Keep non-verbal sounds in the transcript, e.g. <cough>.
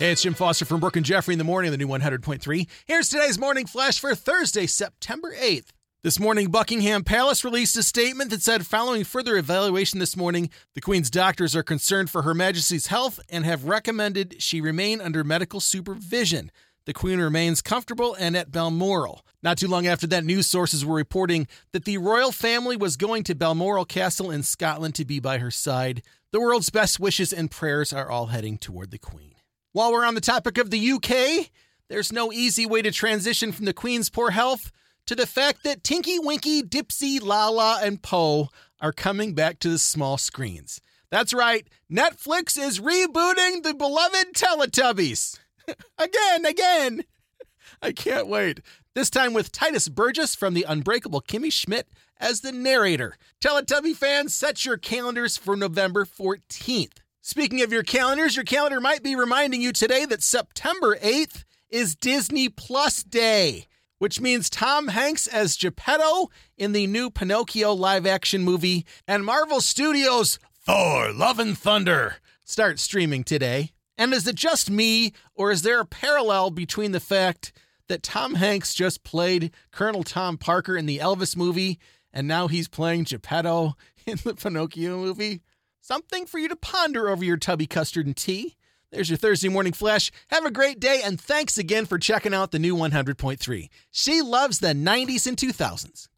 Hey, it's Jim Foster from Brooke and Jeffrey in the morning, the new 100.3. Here's today's morning flash for Thursday, September 8th. This morning, Buckingham Palace released a statement that said, following further evaluation this morning, the Queen's doctors are concerned for Her Majesty's health and have recommended she remain under medical supervision. The Queen remains comfortable and at Balmoral. Not too long after that, news sources were reporting that the royal family was going to Balmoral Castle in Scotland to be by her side. The world's best wishes and prayers are all heading toward the Queen. While we're on the topic of the UK, there's no easy way to transition from the Queen's poor health to the fact that Tinky Winky, Dipsy, Laa-Laa, and Po are coming back to the small screens. That's right, Netflix is rebooting the beloved Teletubbies. <laughs> again, again. <laughs> I can't wait. This time with Tituss Burgess from the Unbreakable Kimmy Schmidt as the narrator. Teletubby fans, set your calendars for November 14th. Speaking of your calendars, your calendar might be reminding you today that September 8th is Disney Plus Day which means Tom Hanks as Geppetto in the new Pinocchio live action movie, and Marvel Studios' Thor Love and Thunder start streaming today. And is it just me, or is there a parallel between the fact that Tom Hanks just played Colonel Tom Parker in the Elvis movie, and now he's playing Geppetto in the Pinocchio movie? Something for you to ponder over your tubby custard and tea. There's your Thursday morning flash. Have a great day, and thanks again for checking out the new 100.3. She loves the 90s and 2000s.